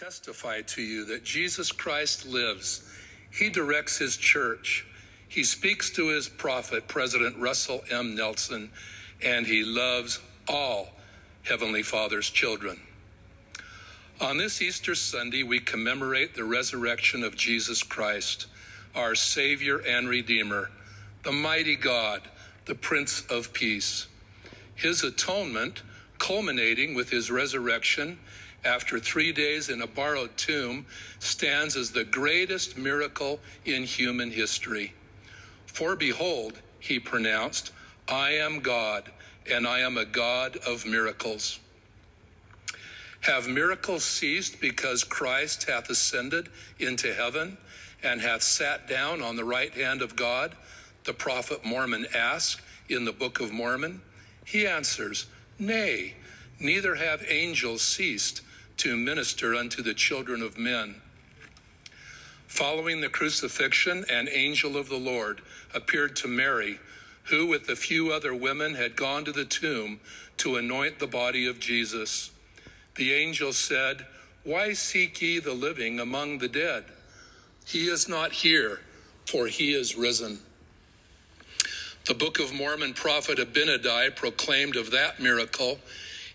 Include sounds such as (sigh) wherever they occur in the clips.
testify to you that Jesus Christ lives. He directs his church. He speaks to his prophet, President Russell M. Nelson, and he loves all Heavenly Father's children. On this Easter Sunday, we commemorate the resurrection of Jesus Christ, our Savior and Redeemer, the mighty God, the Prince of Peace. His atonement, culminating with his resurrection after three days in a borrowed tomb, stands as the greatest miracle in human history. For behold, he pronounced, I am God, and I am a God of miracles. Have miracles ceased because Christ hath ascended into heaven and hath sat down on the right hand of God? The prophet Mormon asks in the Book of Mormon. He answers, Nay, neither have angels ceased to minister unto the children of men. Following the crucifixion, an angel of the Lord appeared to Mary, who, with a few other women, had gone to the tomb to anoint the body of Jesus. The angel said, Why seek ye the living among the dead? He is not here, for he is risen. The Book of Mormon prophet Abinadi proclaimed of that miracle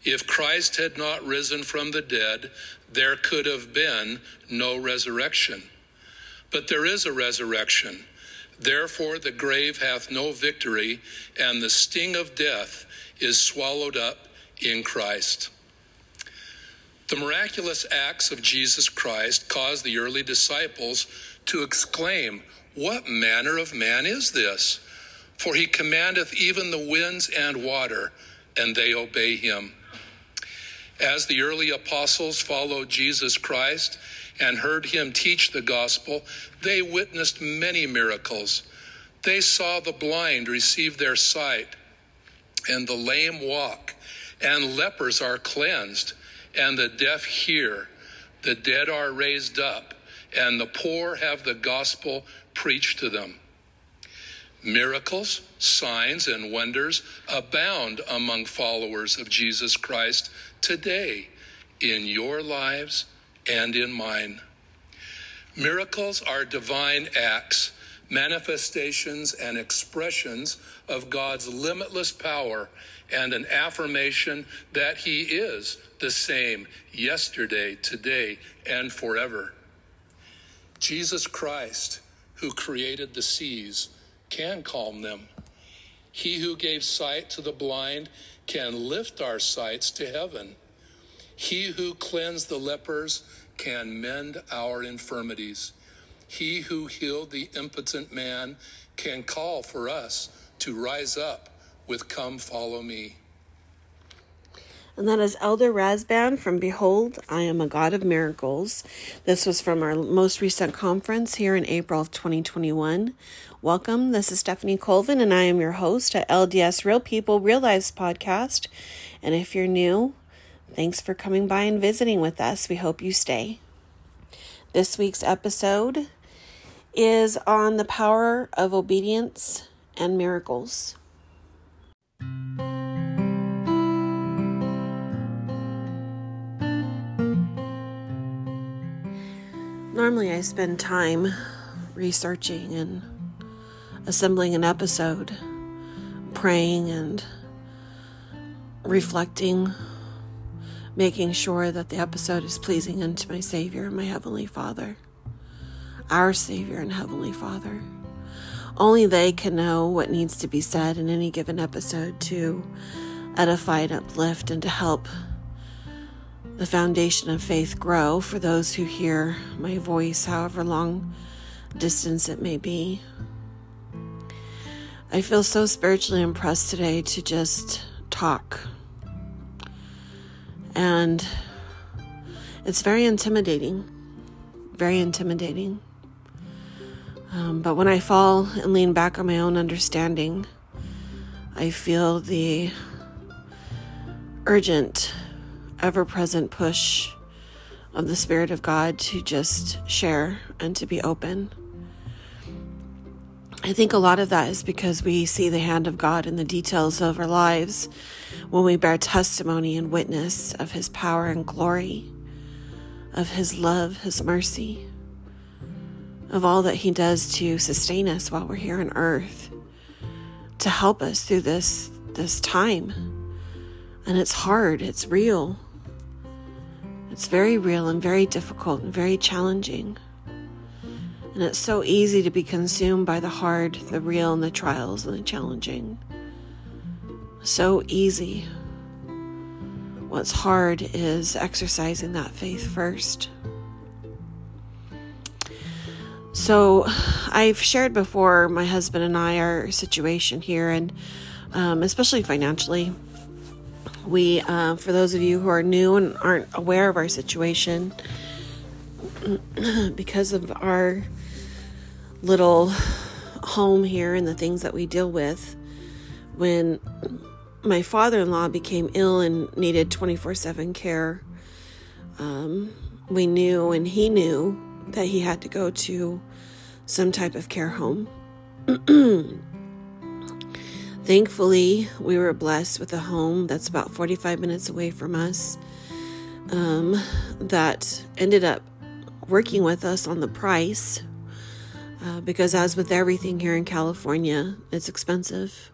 if Christ had not risen from the dead, there could have been no resurrection. But there is a resurrection. Therefore, the grave hath no victory, and the sting of death is swallowed up in Christ. The miraculous acts of Jesus Christ caused the early disciples to exclaim, What manner of man is this? For he commandeth even the winds and water, and they obey him. As the early apostles followed Jesus Christ and heard him teach the gospel, they witnessed many miracles. They saw the blind receive their sight, and the lame walk, and lepers are cleansed, and the deaf hear, the dead are raised up, and the poor have the gospel preached to them. Miracles, signs, and wonders abound among followers of Jesus Christ today in your lives and in mine. Miracles are divine acts, manifestations, and expressions of God's limitless power and an affirmation that He is the same yesterday, today, and forever. Jesus Christ, who created the seas, can calm them. He who gave sight to the blind can lift our sights to heaven. He who cleansed the lepers can mend our infirmities. He who healed the impotent man can call for us to rise up with Come Follow Me. And that is Elder Rasband from Behold, I Am a God of Miracles. This was from our most recent conference here in April of 2021. Welcome. This is Stephanie Colvin, and I am your host at LDS Real People, Real Lives podcast. And if you're new, thanks for coming by and visiting with us. We hope you stay. This week's episode is on the power of obedience and miracles. Normally, I spend time researching and assembling an episode, praying and reflecting, making sure that the episode is pleasing unto my Savior and my Heavenly Father, our Savior and Heavenly Father. Only they can know what needs to be said in any given episode to edify and uplift and to help the foundation of faith grow for those who hear my voice, however long distance it may be. I feel so spiritually impressed today to just talk. And it's very intimidating, very intimidating. Um, but when I fall and lean back on my own understanding, I feel the urgent ever present push of the Spirit of God to just share and to be open. I think a lot of that is because we see the hand of God in the details of our lives when we bear testimony and witness of His power and glory, of His love, His mercy, of all that He does to sustain us while we're here on earth, to help us through this, this time. And it's hard, it's real. It's very real and very difficult and very challenging. And it's so easy to be consumed by the hard, the real, and the trials and the challenging. So easy. What's hard is exercising that faith first. So, I've shared before my husband and I our situation here, and um, especially financially. We, uh, for those of you who are new and aren't aware of our situation, (clears throat) because of our little home here and the things that we deal with, when my father in law became ill and needed 24 7 care, um, we knew and he knew that he had to go to some type of care home. (clears throat) Thankfully, we were blessed with a home that's about 45 minutes away from us um, that ended up working with us on the price uh, because, as with everything here in California, it's expensive.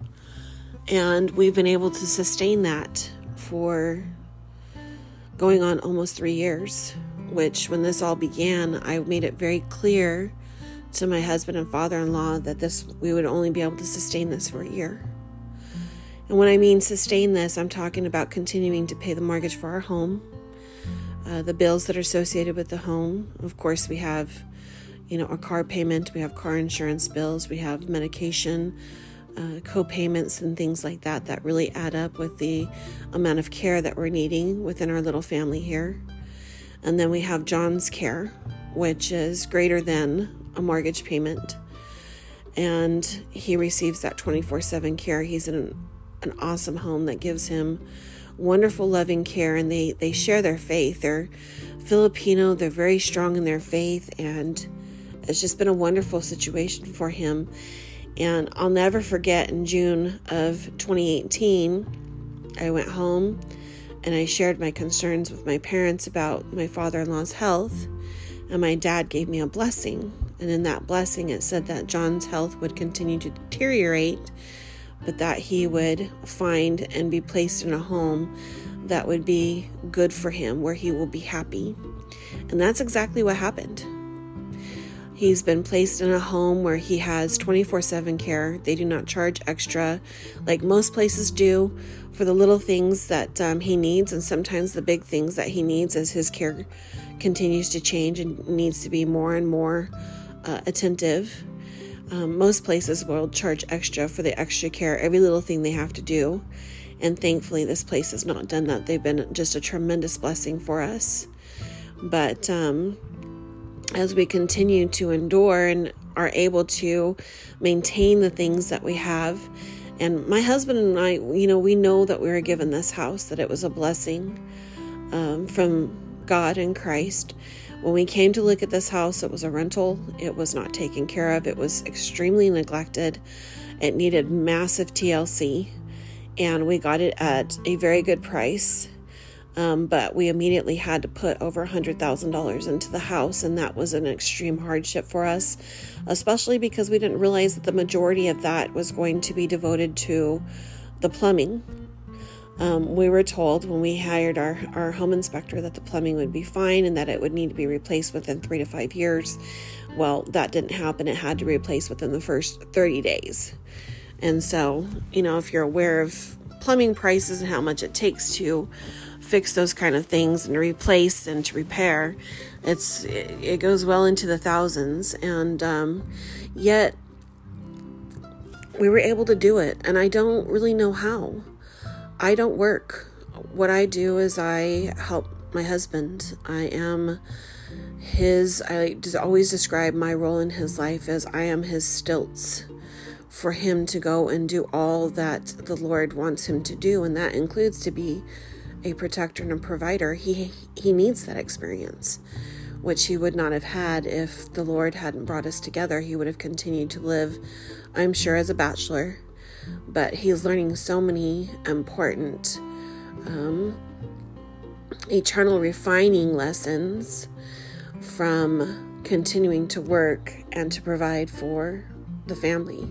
And we've been able to sustain that for going on almost three years, which, when this all began, I made it very clear to my husband and father in law that this we would only be able to sustain this for a year. And when I mean sustain this, I'm talking about continuing to pay the mortgage for our home, uh, the bills that are associated with the home. Of course, we have, you know, a car payment, we have car insurance bills, we have medication, uh, co-payments and things like that that really add up with the amount of care that we're needing within our little family here. And then we have John's care, which is greater than a mortgage payment. And he receives that 24 7 care. He's in an awesome home that gives him wonderful, loving care. And they, they share their faith. They're Filipino, they're very strong in their faith. And it's just been a wonderful situation for him. And I'll never forget in June of 2018, I went home and I shared my concerns with my parents about my father in law's health. And my dad gave me a blessing. And in that blessing, it said that John's health would continue to deteriorate, but that he would find and be placed in a home that would be good for him, where he will be happy. And that's exactly what happened. He's been placed in a home where he has 24 7 care. They do not charge extra like most places do for the little things that um, he needs, and sometimes the big things that he needs as his care continues to change and needs to be more and more uh, attentive. Um, most places will charge extra for the extra care, every little thing they have to do. And thankfully, this place has not done that. They've been just a tremendous blessing for us. But um, as we continue to endure and are able to maintain the things that we have. And my husband and I, you know, we know that we were given this house, that it was a blessing um, from God and Christ. When we came to look at this house, it was a rental. It was not taken care of. It was extremely neglected. It needed massive TLC. And we got it at a very good price. Um, but we immediately had to put over $100,000 into the house, and that was an extreme hardship for us, especially because we didn't realize that the majority of that was going to be devoted to the plumbing. Um, we were told when we hired our, our home inspector that the plumbing would be fine and that it would need to be replaced within three to five years. Well, that didn't happen. It had to be replaced within the first 30 days. And so, you know, if you're aware of plumbing prices and how much it takes to fix those kind of things and replace and to repair. It's it goes well into the thousands, and um, yet we were able to do it. And I don't really know how. I don't work. What I do is I help my husband. I am his. I always describe my role in his life as I am his stilts for him to go and do all that the Lord wants him to do, and that includes to be a protector and a provider, he he needs that experience, which he would not have had if the Lord hadn't brought us together. He would have continued to live, I'm sure, as a bachelor, but he's learning so many important um, eternal refining lessons from continuing to work and to provide for the family.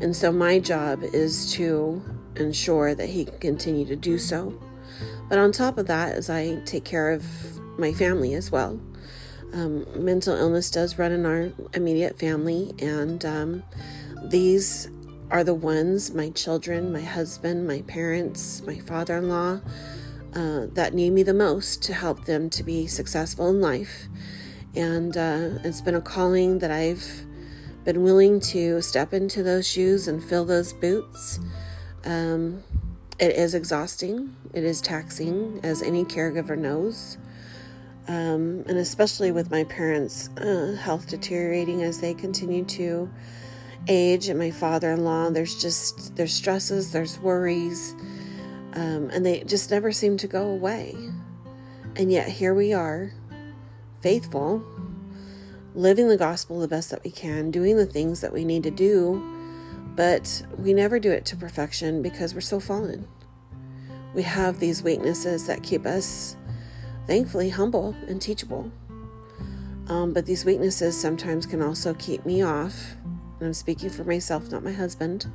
And so my job is to ensure that he can continue to do so. But on top of that, as I take care of my family as well, um, mental illness does run in our immediate family, and um, these are the ones my children, my husband, my parents, my father in law uh, that need me the most to help them to be successful in life. And uh, it's been a calling that I've been willing to step into those shoes and fill those boots. Um, it is exhausting, it is taxing, as any caregiver knows. Um, and especially with my parents' uh, health deteriorating as they continue to age, and my father in law, there's just there's stresses, there's worries, um, and they just never seem to go away. And yet here we are, faithful, living the gospel the best that we can, doing the things that we need to do, but we never do it to perfection because we're so fallen. We have these weaknesses that keep us, thankfully, humble and teachable. Um, but these weaknesses sometimes can also keep me off, I'm speaking for myself, not my husband,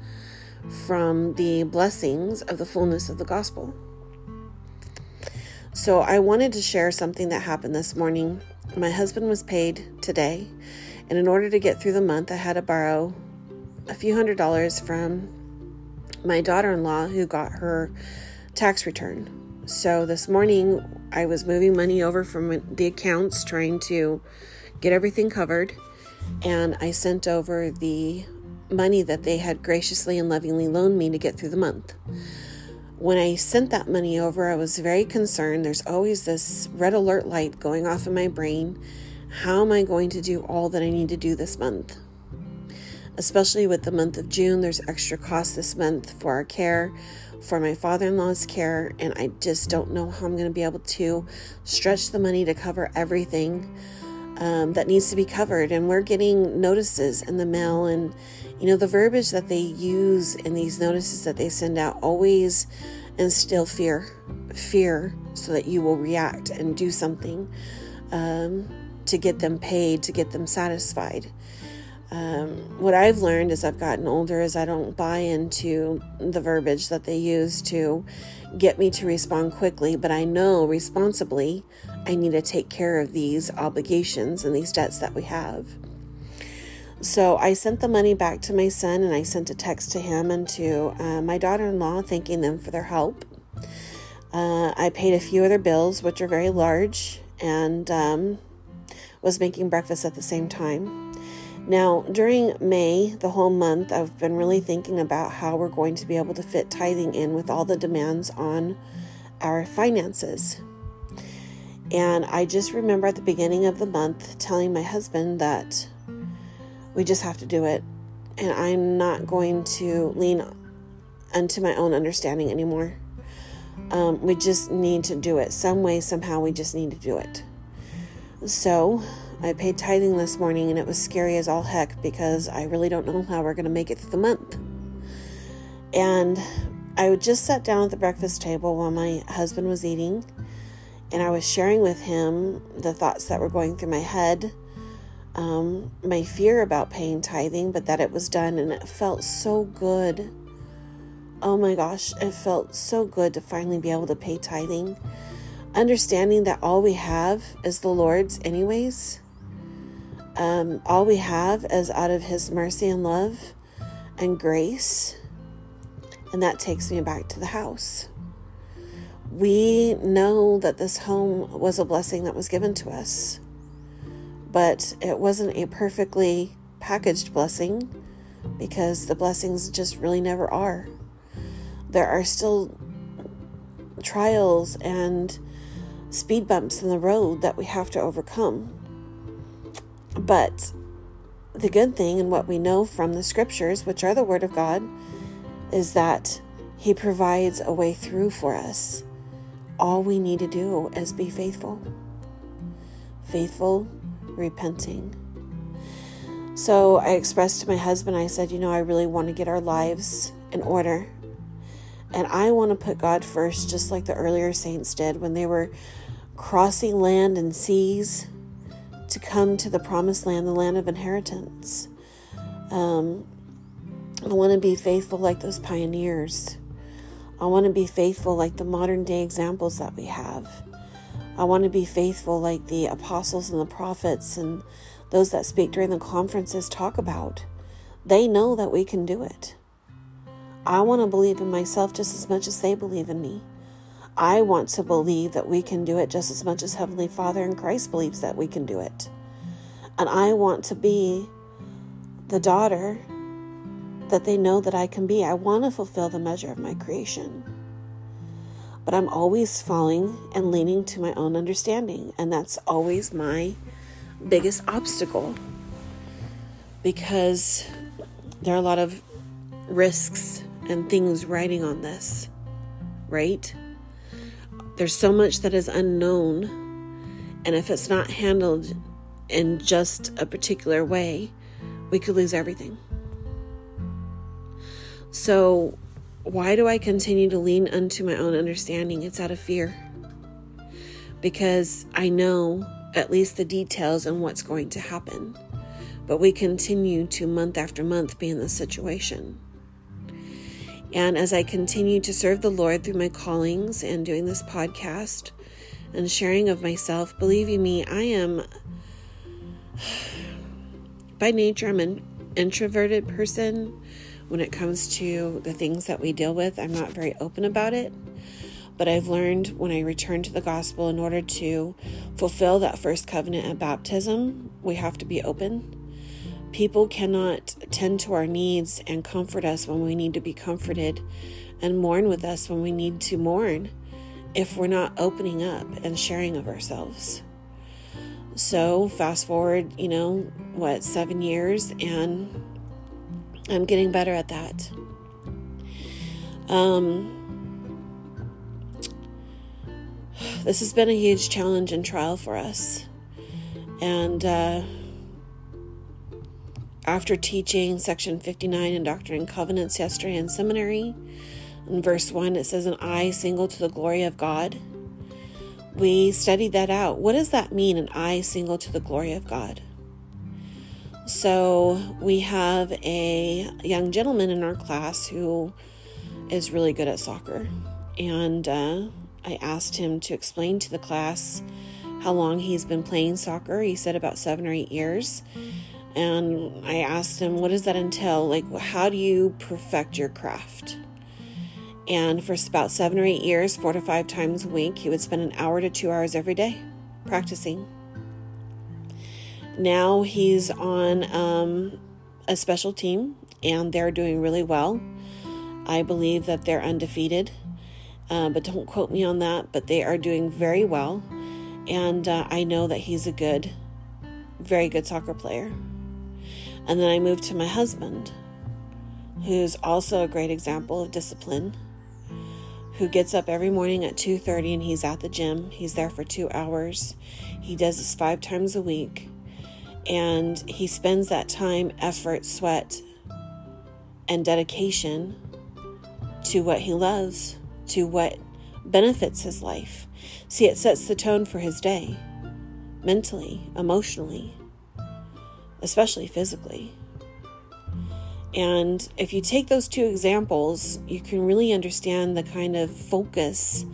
from the blessings of the fullness of the gospel. So I wanted to share something that happened this morning my husband was paid today, and in order to get through the month, I had to borrow a few hundred dollars from my daughter in law who got her tax return. So this morning, I was moving money over from the accounts, trying to get everything covered, and I sent over the money that they had graciously and lovingly loaned me to get through the month when I sent that money over, I was very concerned. There's always this red alert light going off in my brain. How am I going to do all that I need to do this month? Especially with the month of June, there's extra costs this month for our care, for my father in law's care, and I just don't know how I'm going to be able to stretch the money to cover everything um, that needs to be covered. And we're getting notices in the mail, and you know, the verbiage that they use in these notices that they send out always instill fear, fear, so that you will react and do something um, to get them paid, to get them satisfied. Um, what I've learned as I've gotten older is I don't buy into the verbiage that they use to get me to respond quickly, but I know responsibly I need to take care of these obligations and these debts that we have. So I sent the money back to my son and I sent a text to him and to uh, my daughter in law, thanking them for their help. Uh, I paid a few other bills, which are very large, and um, was making breakfast at the same time. Now, during May, the whole month, I've been really thinking about how we're going to be able to fit tithing in with all the demands on our finances. And I just remember at the beginning of the month telling my husband that we just have to do it. And I'm not going to lean unto my own understanding anymore. Um, we just need to do it. Some way, somehow, we just need to do it. So I paid tithing this morning, and it was scary as all heck because I really don't know how we're going to make it through the month. And I would just sat down at the breakfast table while my husband was eating, and I was sharing with him the thoughts that were going through my head um, my fear about paying tithing, but that it was done and it felt so good. Oh my gosh, it felt so good to finally be able to pay tithing. Understanding that all we have is the Lord's, anyways. Um, all we have is out of His mercy and love and grace. And that takes me back to the house. We know that this home was a blessing that was given to us but it wasn't a perfectly packaged blessing because the blessings just really never are. There are still trials and speed bumps in the road that we have to overcome. But the good thing and what we know from the scriptures, which are the Word of God, is that He provides a way through for us. All we need to do is be faithful. Faithful repenting. So I expressed to my husband, I said, You know, I really want to get our lives in order. And I want to put God first, just like the earlier saints did when they were crossing land and seas to come to the promised land, the land of inheritance. Um, I want to be faithful like those pioneers. I want to be faithful like the modern day examples that we have. I want to be faithful like the apostles and the prophets and those that speak during the conferences talk about. They know that we can do it. I want to believe in myself just as much as they believe in me. I want to believe that we can do it just as much as Heavenly Father and Christ believes that we can do it. And I want to be the daughter that they know that I can be. I want to fulfill the measure of my creation. But I'm always falling and leaning to my own understanding. And that's always my biggest obstacle because there are a lot of risks and things riding on this, right? There's so much that is unknown. And if it's not handled in just a particular way, we could lose everything. So, why do I continue to lean unto my own understanding? It's out of fear. Because I know at least the details and what's going to happen. But we continue to month after month be in this situation. And as I continue to serve the Lord through my callings and doing this podcast and sharing of myself, believing me, I am (sighs) by nature, I'm an introverted person when it comes to the things that we deal with. I'm not very open about it. But I've learned when I return to the gospel, in order to fulfill that first covenant at baptism, we have to be open. People cannot tend to our needs and comfort us when we need to be comforted and mourn with us when we need to mourn if we're not opening up and sharing of ourselves. So, fast forward, you know, what, seven years, and I'm getting better at that. Um, this has been a huge challenge and trial for us. And uh, after teaching section 59 in Doctrine and Covenants yesterday in seminary, in verse 1, it says, An eye single to the glory of God. We studied that out. What does that mean, an eye single to the glory of God? So we have a young gentleman in our class who is really good at soccer. And uh, I asked him to explain to the class how long he's been playing soccer. He said about seven or eight years. And I asked him, what does that entail? Like, how do you perfect your craft? And for about seven or eight years, four to five times a week, he would spend an hour to two hours every day practicing now he's on um, a special team and they're doing really well. I believe that they're undefeated, uh, but don't quote me on that. But they are doing very well. And uh, I know that he's a good, very good soccer player. And then I moved to my husband, who's also a great example of discipline who gets up every morning at 2:30 and he's at the gym. He's there for 2 hours. He does this 5 times a week and he spends that time, effort, sweat, and dedication to what he loves, to what benefits his life. See, it sets the tone for his day, mentally, emotionally, especially physically. And if you take those two examples, you can really understand the kind of focus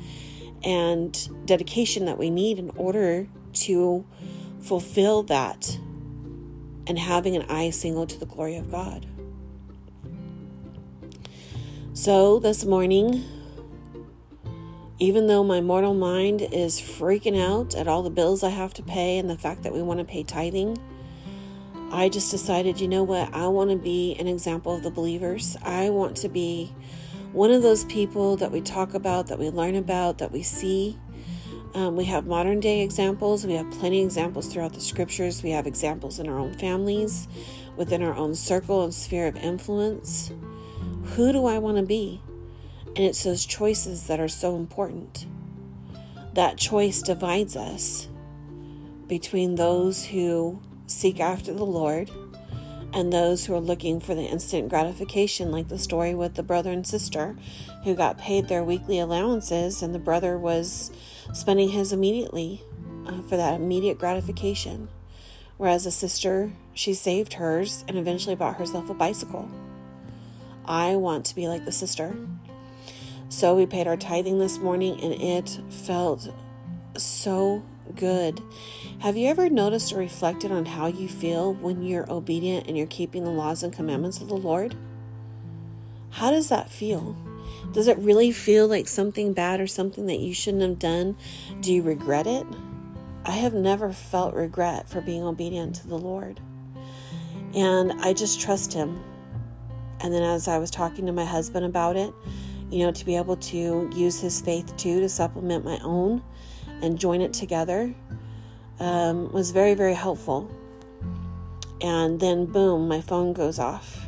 and dedication that we need in order to fulfill that and having an eye single to the glory of God. So this morning, even though my mortal mind is freaking out at all the bills I have to pay and the fact that we want to pay tithing, I just decided, you know what? I want to be an example of the believers. I want to be one of those people that we talk about, that we learn about, that we see, um, we have modern day examples. We have plenty of examples throughout the scriptures. We have examples in our own families, within our own circle and sphere of influence. Who do I want to be? And it's those choices that are so important. That choice divides us between those who seek after the Lord and those who are looking for the instant gratification, like the story with the brother and sister who got paid their weekly allowances, and the brother was spending his immediately uh, for that immediate gratification. Whereas the sister, she saved hers and eventually bought herself a bicycle. I want to be like the sister. So we paid our tithing this morning and it felt so good. Have you ever noticed or reflected on how you feel when you're obedient and you're keeping the laws and commandments of the Lord? How does that feel? Does it really feel like something bad or something that you shouldn't have done? Do you regret it? I have never felt regret for being obedient to the Lord. And I just trust Him. And then as I was talking to my husband about it, you know, to be able to use his faith too to supplement my own and join it together um, was very, very helpful. And then, boom, my phone goes off.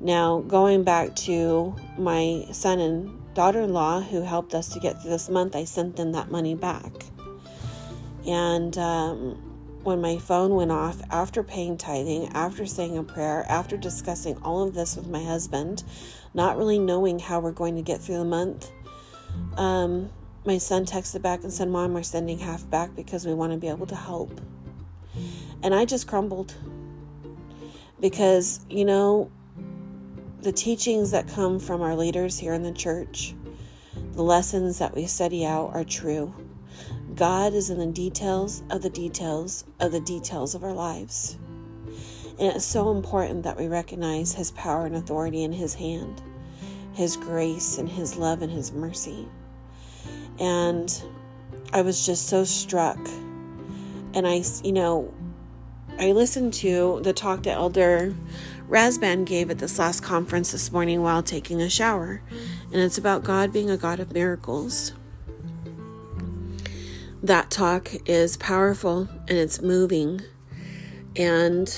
Now, going back to my son and daughter in law who helped us to get through this month, I sent them that money back. And um, when my phone went off after paying tithing, after saying a prayer, after discussing all of this with my husband, not really knowing how we're going to get through the month, um, my son texted back and said, Mom, we're sending half back because we want to be able to help. And I just crumbled because, you know, the teachings that come from our leaders here in the church, the lessons that we study out are true. God is in the details of the details of the details of our lives. And it's so important that we recognize His power and authority in His hand, His grace and His love and His mercy. And I was just so struck. And I, you know, I listened to the talk that Elder Rasband gave at this last conference this morning while taking a shower. And it's about God being a God of miracles. That talk is powerful and it's moving. And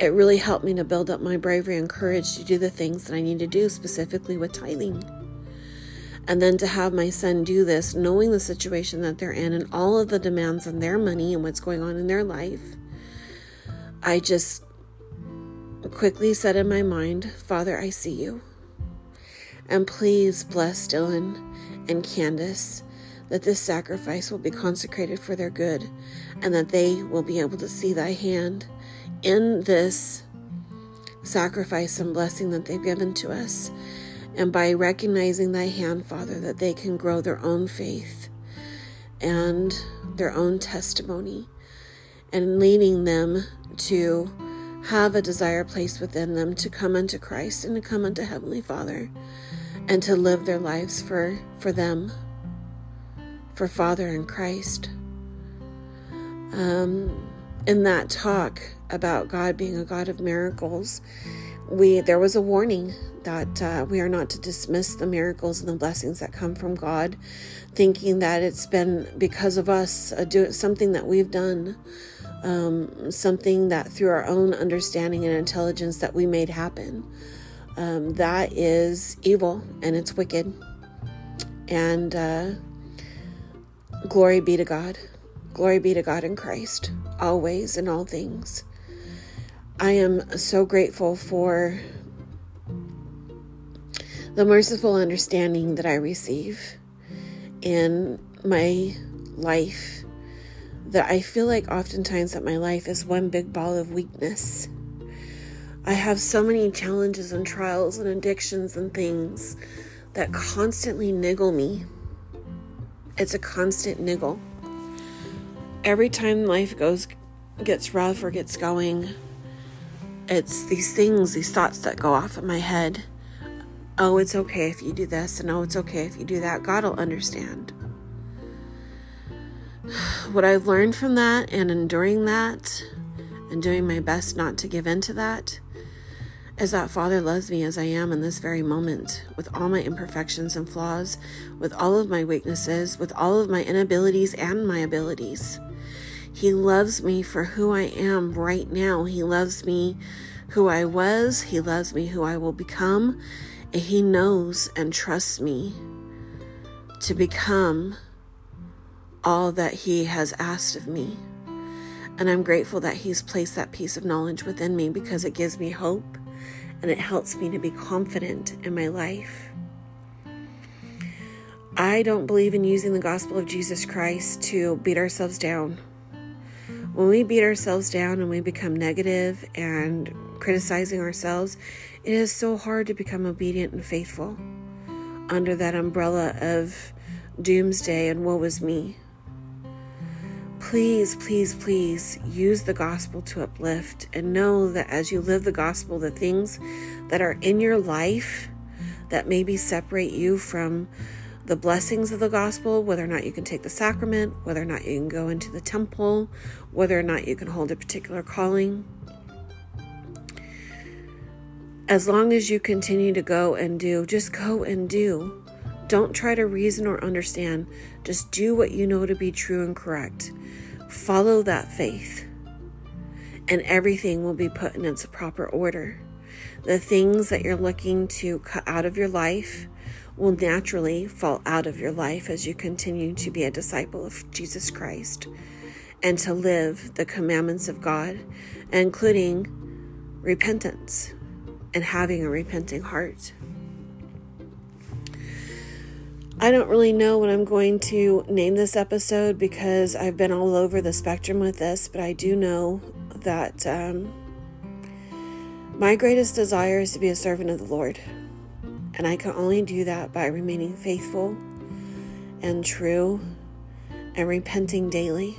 it really helped me to build up my bravery and courage to do the things that I need to do, specifically with tithing. And then to have my son do this, knowing the situation that they're in and all of the demands on their money and what's going on in their life, I just quickly said in my mind, Father, I see you. And please bless Dylan and Candace that this sacrifice will be consecrated for their good and that they will be able to see thy hand in this sacrifice and blessing that they've given to us and by recognizing thy hand, Father, that they can grow their own faith and their own testimony, and leading them to have a desire placed within them to come unto Christ and to come unto Heavenly Father and to live their lives for, for them, for Father and Christ. Um, in that talk about God being a God of miracles, we there was a warning that uh, we are not to dismiss the miracles and the blessings that come from God, thinking that it's been because of us, uh, do, something that we've done, um, something that through our own understanding and intelligence that we made happen. Um, that is evil and it's wicked. And uh, glory be to God. Glory be to God in Christ, always in all things. I am so grateful for the merciful understanding that I receive in my life. That I feel like oftentimes that my life is one big ball of weakness. I have so many challenges and trials and addictions and things that constantly niggle me. It's a constant niggle. Every time life goes gets rough or gets going, it's these things, these thoughts that go off in my head. Oh, it's okay if you do this, and oh, it's okay if you do that. God will understand. (sighs) What I've learned from that and enduring that and doing my best not to give in to that is that Father loves me as I am in this very moment, with all my imperfections and flaws, with all of my weaknesses, with all of my inabilities and my abilities. He loves me for who I am right now. He loves me who I was. He loves me who I will become. And He knows and trusts me to become all that He has asked of me. And I'm grateful that He's placed that piece of knowledge within me because it gives me hope and it helps me to be confident in my life. I don't believe in using the gospel of Jesus Christ to beat ourselves down. When we beat ourselves down and we become negative and criticizing ourselves, it is so hard to become obedient and faithful under that umbrella of doomsday and woe is me. Please, please, please use the gospel to uplift and know that as you live the gospel, the things that are in your life that maybe separate you from the blessings of the gospel, whether or not you can take the sacrament, whether or not you can go into the temple, whether or not you can hold a particular calling. As long as you continue to go and do, just go and do. Don't try to reason or understand. Just do what you know to be true and correct. Follow that faith, and everything will be put in its proper order. The things that you're looking to cut out of your life will naturally fall out of your life as you continue to be a disciple of Jesus Christ and to live the commandments of God, including repentance and having a repenting heart. I don't really know what I'm going to name this episode because I've been all over the spectrum with this, but I do know that um, my greatest desire is to be a servant of the Lord. And I can only do that by remaining faithful and true and repenting daily.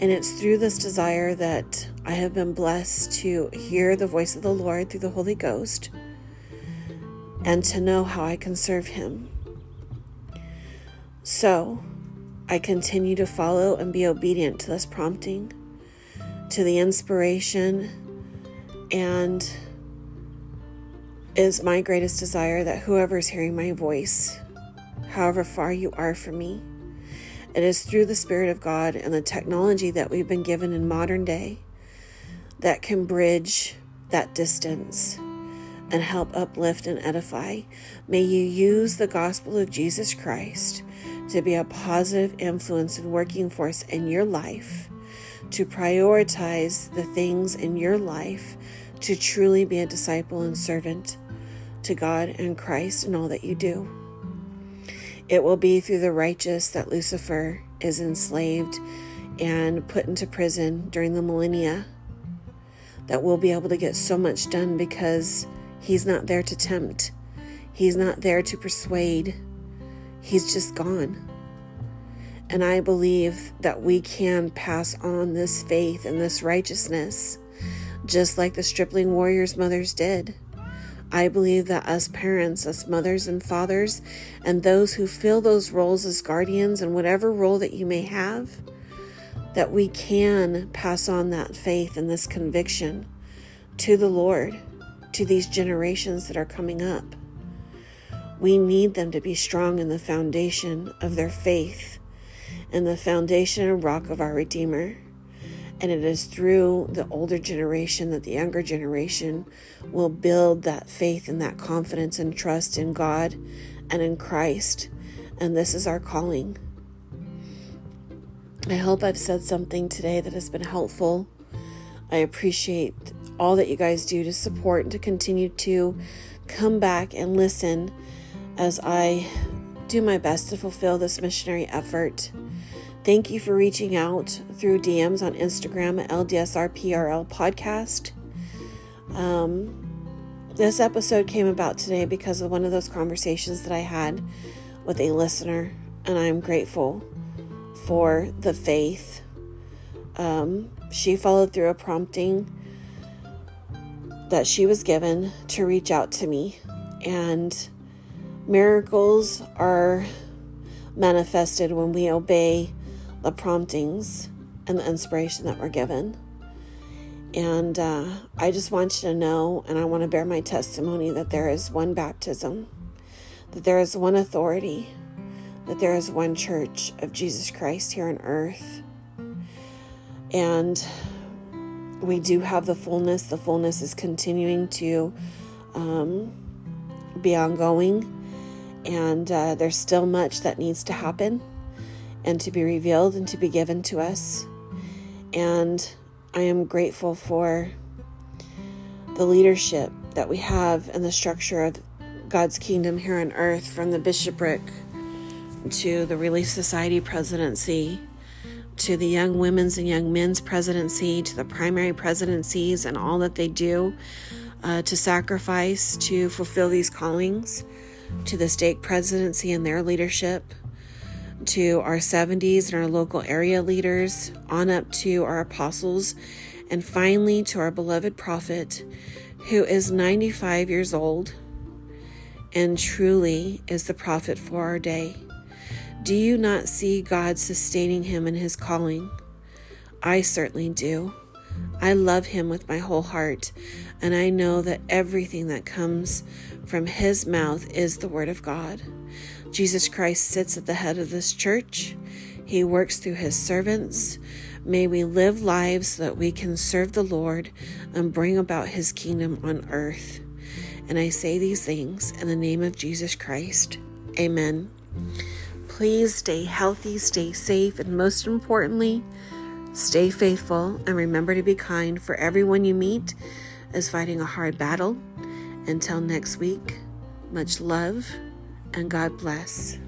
And it's through this desire that I have been blessed to hear the voice of the Lord through the Holy Ghost and to know how I can serve Him. So I continue to follow and be obedient to this prompting, to the inspiration, and is my greatest desire that whoever is hearing my voice, however far you are from me, it is through the Spirit of God and the technology that we've been given in modern day that can bridge that distance and help uplift and edify. May you use the gospel of Jesus Christ to be a positive influence and working force in your life, to prioritize the things in your life, to truly be a disciple and servant to God and Christ in all that you do. It will be through the righteous that Lucifer is enslaved and put into prison during the millennia that we'll be able to get so much done because he's not there to tempt, he's not there to persuade, he's just gone. And I believe that we can pass on this faith and this righteousness just like the stripling warriors' mothers did. I believe that us parents, us mothers and fathers, and those who fill those roles as guardians and whatever role that you may have, that we can pass on that faith and this conviction to the Lord, to these generations that are coming up. We need them to be strong in the foundation of their faith and the foundation and rock of our Redeemer. And it is through the older generation that the younger generation will build that faith and that confidence and trust in God and in Christ. And this is our calling. I hope I've said something today that has been helpful. I appreciate all that you guys do to support and to continue to come back and listen as I do my best to fulfill this missionary effort. Thank you for reaching out through DMs on Instagram at LDSRPRL podcast. Um, this episode came about today because of one of those conversations that I had with a listener, and I'm grateful for the faith. Um, she followed through a prompting that she was given to reach out to me, and miracles are manifested when we obey the promptings and the inspiration that we're given. And uh, I just want you to know, and I want to bear my testimony that there is one baptism, that there is one authority, that there is one church of Jesus Christ here on earth. And we do have the fullness. The fullness is continuing to um, be ongoing, and uh, there's still much that needs to happen and to be revealed and to be given to us. And I am grateful for the leadership that we have and the structure of God's kingdom here on earth from the bishopric to the Relief Society presidency to the young women's and young men's presidency to the primary presidencies and all that they do uh, to sacrifice to fulfill these callings to the stake presidency and their leadership to our 70s and our local area leaders on up to our apostles and finally to our beloved prophet who is 95 years old and truly is the prophet for our day. Do you not see God sustaining him in his calling? I certainly do. I love him with my whole heart, and I know that everything that comes from his mouth is the Word of God. Jesus Christ sits at the head of this church, he works through his servants. May we live lives so that we can serve the Lord and bring about his kingdom on earth. And I say these things in the name of Jesus Christ. Amen. Please stay healthy, stay safe, and most importantly, stay faithful and remember to be kind, for everyone you meet is fighting a hard battle. Until next week, much love and God bless.